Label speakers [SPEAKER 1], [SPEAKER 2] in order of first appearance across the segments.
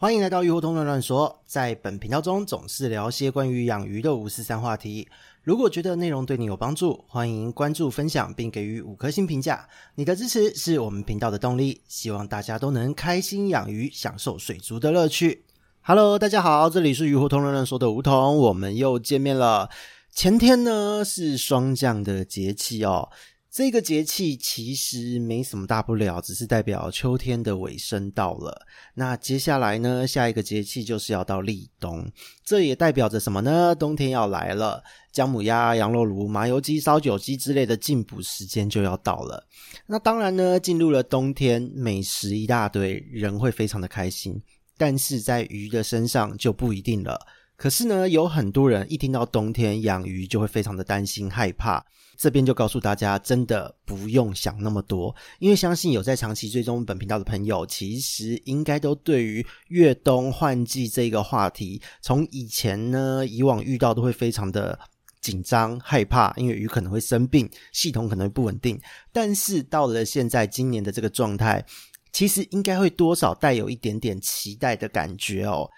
[SPEAKER 1] 欢迎来到鱼活通乱乱说，在本频道中总是聊些关于养鱼的五四三话题。如果觉得内容对你有帮助，欢迎关注、分享并给予五颗星评价。你的支持是我们频道的动力。希望大家都能开心养鱼，享受水族的乐趣。Hello，大家好，这里是鱼活通乱乱说的梧桐，我们又见面了。前天呢是霜降的节气哦。这个节气其实没什么大不了，只是代表秋天的尾声到了。那接下来呢，下一个节气就是要到立冬，这也代表着什么呢？冬天要来了，姜母鸭、羊肉炉、麻油鸡、烧酒鸡之类的进补时间就要到了。那当然呢，进入了冬天，美食一大堆，人会非常的开心。但是在鱼的身上就不一定了。可是呢，有很多人一听到冬天养鱼就会非常的担心害怕。这边就告诉大家，真的不用想那么多，因为相信有在长期追踪本频道的朋友，其实应该都对于越冬换季这个话题，从以前呢，以往遇到都会非常的紧张害怕，因为鱼可能会生病，系统可能会不稳定。但是到了现在今年的这个状态，其实应该会多少带有一点点期待的感觉哦。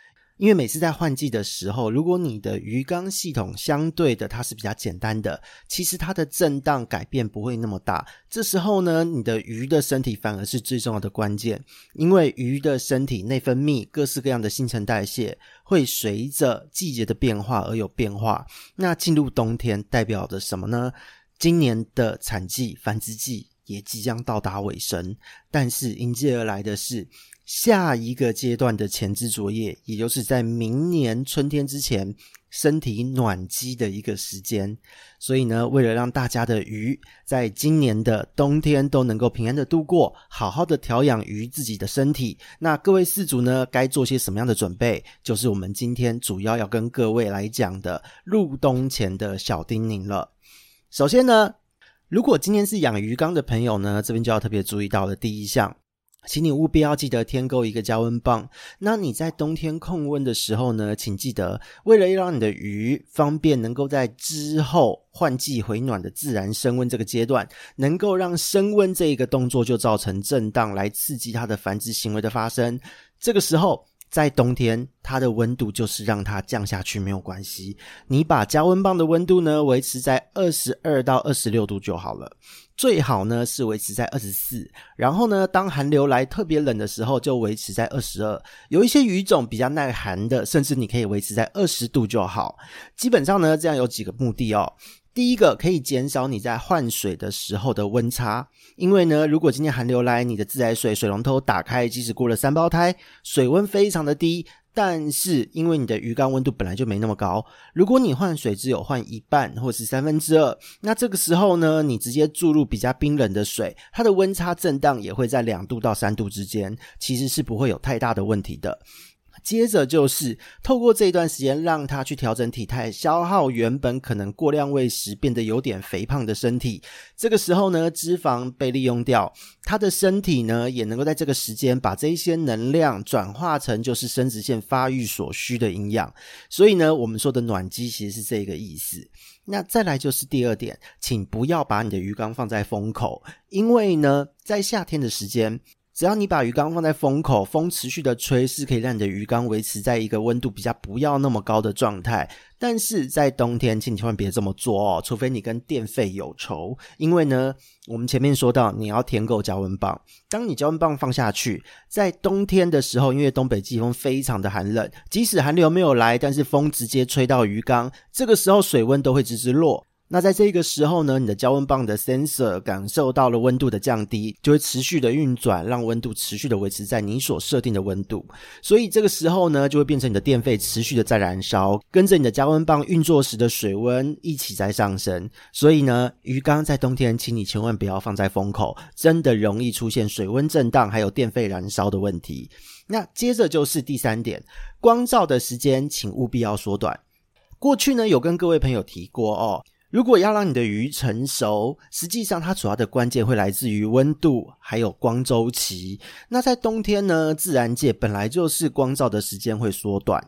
[SPEAKER 1] 因为每次在换季的时候，如果你的鱼缸系统相对的它是比较简单的，其实它的震荡改变不会那么大。这时候呢，你的鱼的身体反而是最重要的关键，因为鱼的身体内分泌各式各样的新陈代谢会随着季节的变化而有变化。那进入冬天代表着什么呢？今年的产季、繁殖季也即将到达尾声，但是迎接而来的是。下一个阶段的前置作业，也就是在明年春天之前，身体暖机的一个时间。所以呢，为了让大家的鱼在今年的冬天都能够平安的度过，好好的调养鱼自己的身体，那各位饲主呢，该做些什么样的准备？就是我们今天主要要跟各位来讲的入冬前的小叮咛了。首先呢，如果今天是养鱼缸的朋友呢，这边就要特别注意到的第一项。请你务必要记得添购一个加温棒。那你在冬天控温的时候呢，请记得，为了让你的鱼方便能够在之后换季回暖的自然升温这个阶段，能够让升温这一个动作就造成震荡，来刺激它的繁殖行为的发生。这个时候，在冬天，它的温度就是让它降下去没有关系。你把加温棒的温度呢，维持在二十二到二十六度就好了。最好呢是维持在二十四，然后呢，当寒流来特别冷的时候，就维持在二十二。有一些鱼种比较耐寒的，甚至你可以维持在二十度就好。基本上呢，这样有几个目的哦。第一个可以减少你在换水的时候的温差，因为呢，如果今天寒流来，你的自来水水龙头打开，即使过了三胞胎，水温非常的低。但是，因为你的鱼缸温度本来就没那么高，如果你换水只有换一半或是三分之二，那这个时候呢，你直接注入比较冰冷的水，它的温差震荡也会在两度到三度之间，其实是不会有太大的问题的。接着就是透过这一段时间，让它去调整体态，消耗原本可能过量喂食变得有点肥胖的身体。这个时候呢，脂肪被利用掉，它的身体呢也能够在这个时间把这一些能量转化成就是生殖腺发育所需的营养。所以呢，我们说的暖机其实是这个意思。那再来就是第二点，请不要把你的鱼缸放在风口，因为呢，在夏天的时间。只要你把鱼缸放在风口，风持续的吹，是可以让你的鱼缸维持在一个温度比较不要那么高的状态。但是在冬天，请你千万别这么做哦，除非你跟电费有仇。因为呢，我们前面说到，你要填够加温棒。当你加温棒放下去，在冬天的时候，因为东北季风非常的寒冷，即使寒流没有来，但是风直接吹到鱼缸，这个时候水温都会直直落。那在这个时候呢，你的加温棒的 sensor 感受到了温度的降低，就会持续的运转，让温度持续的维持在你所设定的温度。所以这个时候呢，就会变成你的电费持续的在燃烧，跟着你的加温棒运作时的水温一起在上升。所以呢，鱼缸在冬天，请你千万不要放在风口，真的容易出现水温震荡还有电费燃烧的问题。那接着就是第三点，光照的时间请务必要缩短。过去呢，有跟各位朋友提过哦。如果要让你的鱼成熟，实际上它主要的关键会来自于温度，还有光周期。那在冬天呢，自然界本来就是光照的时间会缩短，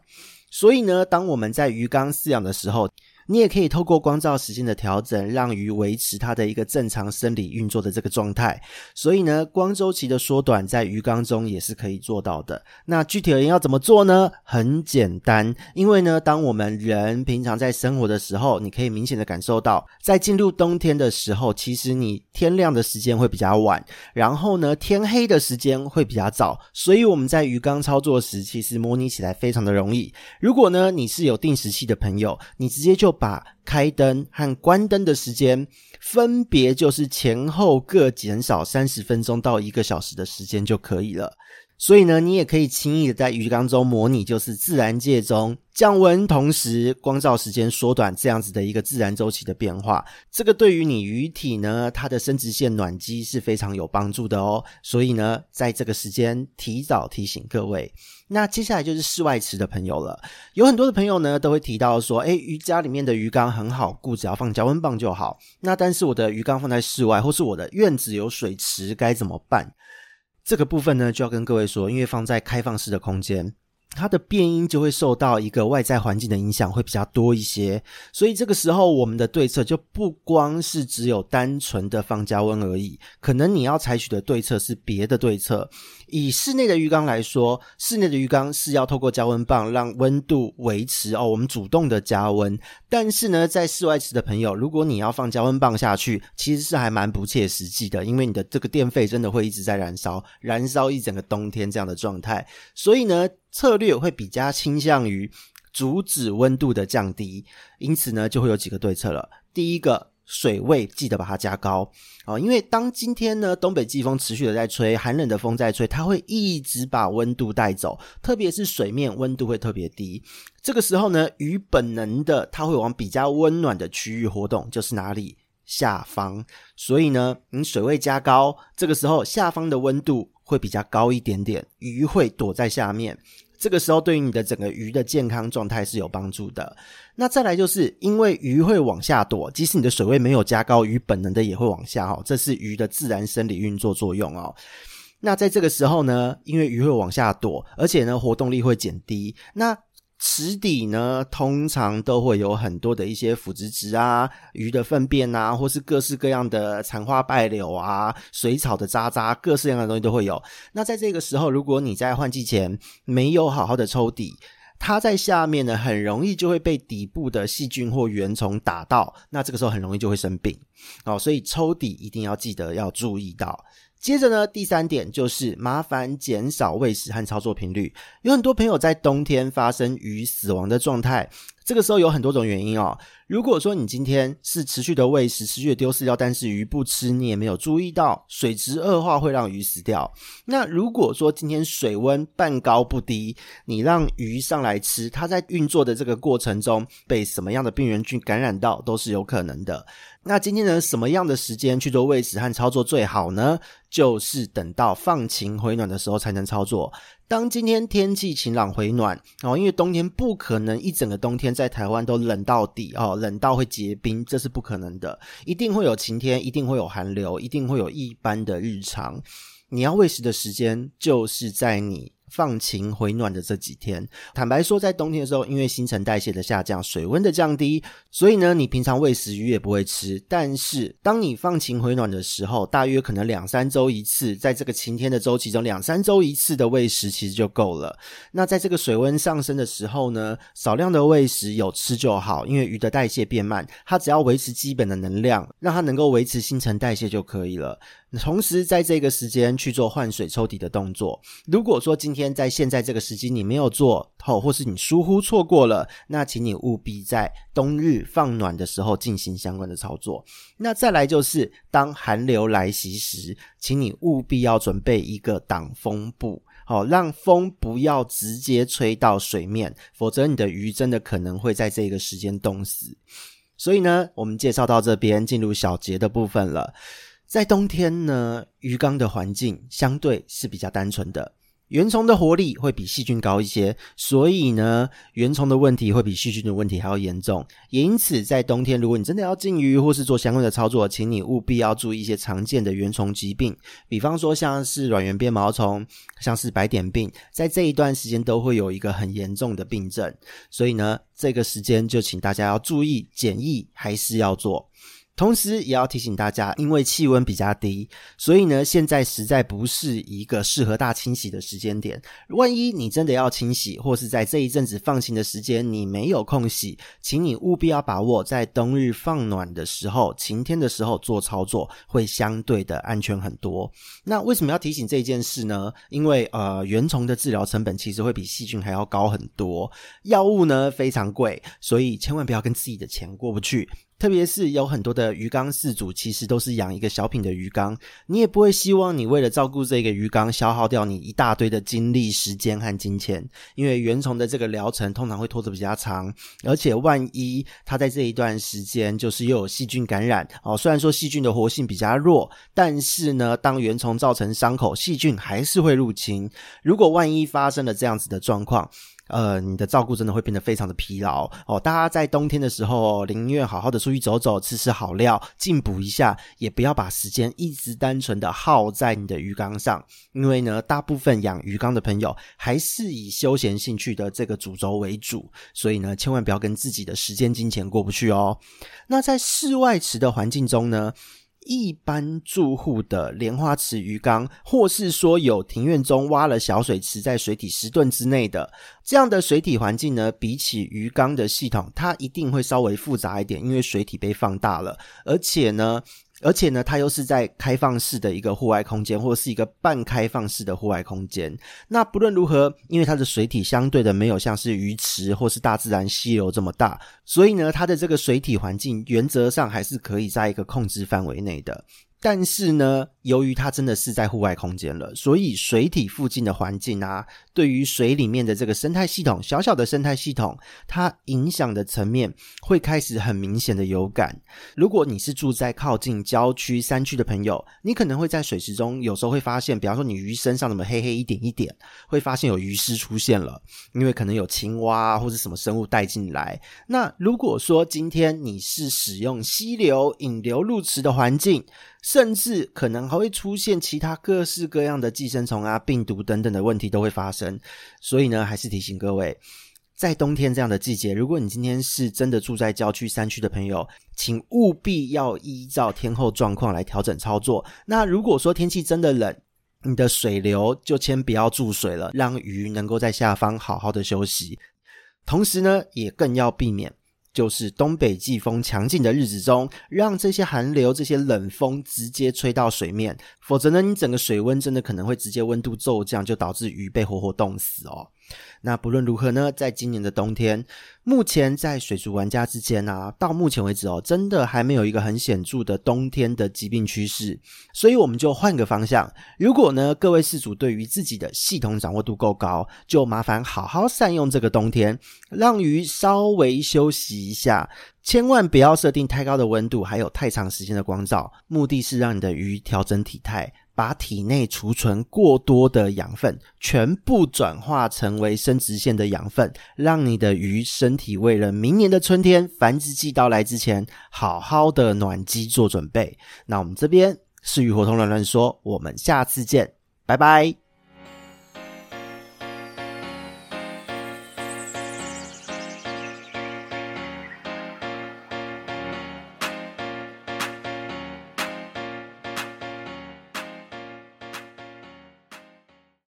[SPEAKER 1] 所以呢，当我们在鱼缸饲养的时候，你也可以透过光照时间的调整，让鱼维持它的一个正常生理运作的这个状态。所以呢，光周期的缩短在鱼缸中也是可以做到的。那具体而言要怎么做呢？很简单，因为呢，当我们人平常在生活的时候，你可以明显的感受到，在进入冬天的时候，其实你天亮的时间会比较晚，然后呢，天黑的时间会比较早。所以我们在鱼缸操作时，其实模拟起来非常的容易。如果呢，你是有定时器的朋友，你直接就把开灯和关灯的时间分别就是前后各减少三十分钟到一个小时的时间就可以了。所以呢，你也可以轻易的在鱼缸中模拟，就是自然界中降温，同时光照时间缩短这样子的一个自然周期的变化。这个对于你鱼体呢，它的生殖腺暖机是非常有帮助的哦。所以呢，在这个时间提早提醒各位。那接下来就是室外池的朋友了，有很多的朋友呢都会提到说，诶，鱼家里面的鱼缸很好顾，只要放加温棒就好。那但是我的鱼缸放在室外，或是我的院子有水池，该怎么办？这个部分呢，就要跟各位说，因为放在开放式的空间，它的变音就会受到一个外在环境的影响，会比较多一些。所以这个时候，我们的对策就不光是只有单纯的放加温而已，可能你要采取的对策是别的对策。以室内的浴缸来说，室内的浴缸是要透过加温棒让温度维持哦，我们主动的加温。但是呢，在室外池的朋友，如果你要放加温棒下去，其实是还蛮不切实际的，因为你的这个电费真的会一直在燃烧，燃烧一整个冬天这样的状态。所以呢，策略会比较倾向于阻止温度的降低。因此呢，就会有几个对策了。第一个。水位记得把它加高哦，因为当今天呢，东北季风持续的在吹，寒冷的风在吹，它会一直把温度带走，特别是水面温度会特别低。这个时候呢，鱼本能的它会往比较温暖的区域活动，就是哪里？下方。所以呢，你水位加高，这个时候下方的温度会比较高一点点，鱼会躲在下面。这个时候对于你的整个鱼的健康状态是有帮助的。那再来就是因为鱼会往下躲，即使你的水位没有加高，鱼本能的也会往下哦，这是鱼的自然生理运作作用哦。那在这个时候呢，因为鱼会往下躲，而且呢活动力会减低，那。池底呢，通常都会有很多的一些腐殖质啊、鱼的粪便啊，或是各式各样的残花败柳啊、水草的渣渣，各式各样的东西都会有。那在这个时候，如果你在换季前没有好好的抽底，它在下面呢，很容易就会被底部的细菌或原虫打到，那这个时候很容易就会生病哦。所以抽底一定要记得要注意到。接着呢，第三点就是麻烦减少喂食和操作频率。有很多朋友在冬天发生鱼死亡的状态，这个时候有很多种原因哦。如果说你今天是持续的喂食、持续的丢饲料，但是鱼不吃，你也没有注意到水质恶化会让鱼死掉。那如果说今天水温半高不低，你让鱼上来吃，它在运作的这个过程中被什么样的病原菌感染到都是有可能的。那今天呢，什么样的时间去做喂食和操作最好呢？就是等到放晴回暖的时候才能操作。当今天天气晴朗回暖哦，因为冬天不可能一整个冬天在台湾都冷到底哦，冷到会结冰，这是不可能的。一定会有晴天，一定会有寒流，一定会有一般的日常。你要喂食的时间就是在你。放晴回暖的这几天，坦白说，在冬天的时候，因为新陈代谢的下降，水温的降低，所以呢，你平常喂食鱼也不会吃。但是，当你放晴回暖的时候，大约可能两三周一次，在这个晴天的周期中，两三周一次的喂食其实就够了。那在这个水温上升的时候呢，少量的喂食有吃就好，因为鱼的代谢变慢，它只要维持基本的能量，让它能够维持新陈代谢就可以了。同时，在这个时间去做换水抽底的动作。如果说今天在现在这个时机你没有做，或或是你疏忽错过了，那请你务必在冬日放暖的时候进行相关的操作。那再来就是，当寒流来袭时，请你务必要准备一个挡风布，好，让风不要直接吹到水面，否则你的鱼真的可能会在这个时间冻死。所以呢，我们介绍到这边，进入小结的部分了。在冬天呢，鱼缸的环境相对是比较单纯的，原虫的活力会比细菌高一些，所以呢，原虫的问题会比细菌的问题还要严重。因此，在冬天，如果你真的要禁鱼或是做相关的操作，请你务必要注意一些常见的原虫疾病，比方说像是软圆鞭毛虫，像是白点病，在这一段时间都会有一个很严重的病症。所以呢，这个时间就请大家要注意检疫，还是要做。同时也要提醒大家，因为气温比较低，所以呢，现在实在不是一个适合大清洗的时间点。万一你真的要清洗，或是在这一阵子放晴的时间你没有空洗，请你务必要把握在冬日放暖的时候、晴天的时候做操作，会相对的安全很多。那为什么要提醒这件事呢？因为呃，原虫的治疗成本其实会比细菌还要高很多，药物呢非常贵，所以千万不要跟自己的钱过不去。特别是有很多的鱼缸饲主，其实都是养一个小品的鱼缸，你也不会希望你为了照顾这个鱼缸，消耗掉你一大堆的精力、时间和金钱。因为原虫的这个疗程通常会拖得比较长，而且万一它在这一段时间就是又有细菌感染哦，虽然说细菌的活性比较弱，但是呢，当原虫造成伤口，细菌还是会入侵。如果万一发生了这样子的状况，呃，你的照顾真的会变得非常的疲劳哦。大家在冬天的时候，宁愿好好的出去走走，吃吃好料，进补一下，也不要把时间一直单纯的耗在你的鱼缸上。因为呢，大部分养鱼缸的朋友还是以休闲兴趣的这个主轴为主，所以呢，千万不要跟自己的时间金钱过不去哦。那在室外池的环境中呢，一般住户的莲花池鱼缸，或是说有庭院中挖了小水池，在水体十吨之内的这样的水体环境呢，比起鱼缸的系统，它一定会稍微复杂一点，因为水体被放大了，而且呢。而且呢，它又是在开放式的一个户外空间，或者是一个半开放式的户外空间。那不论如何，因为它的水体相对的没有像是鱼池或是大自然溪流这么大，所以呢，它的这个水体环境原则上还是可以在一个控制范围内的。但是呢，由于它真的是在户外空间了，所以水体附近的环境啊，对于水里面的这个生态系统，小小的生态系统，它影响的层面会开始很明显的有感。如果你是住在靠近郊区、山区的朋友，你可能会在水池中有时候会发现，比方说你鱼身上那么黑黑一点一点，会发现有鱼尸出现了，因为可能有青蛙或者什么生物带进来。那如果说今天你是使用溪流引流入池的环境，甚至可能还会出现其他各式各样的寄生虫啊、病毒等等的问题都会发生。所以呢，还是提醒各位，在冬天这样的季节，如果你今天是真的住在郊区、山区的朋友，请务必要依照天候状况来调整操作。那如果说天气真的冷，你的水流就先不要注水了，让鱼能够在下方好好的休息。同时呢，也更要避免。就是东北季风强劲的日子中，让这些寒流、这些冷风直接吹到水面，否则呢，你整个水温真的可能会直接温度骤降，就导致鱼被活活冻死哦。那不论如何呢，在今年的冬天，目前在水族玩家之间啊，到目前为止哦，真的还没有一个很显著的冬天的疾病趋势。所以我们就换个方向，如果呢，各位饲主对于自己的系统掌握度够高，就麻烦好好善用这个冬天，让鱼稍微休息一下，千万不要设定太高的温度，还有太长时间的光照，目的是让你的鱼调整体态。把体内储存过多的养分全部转化成为生殖腺的养分，让你的鱼身体为了明年的春天繁殖季到来之前，好好的暖机做准备。那我们这边是鱼活通乱乱说，我们下次见，拜拜。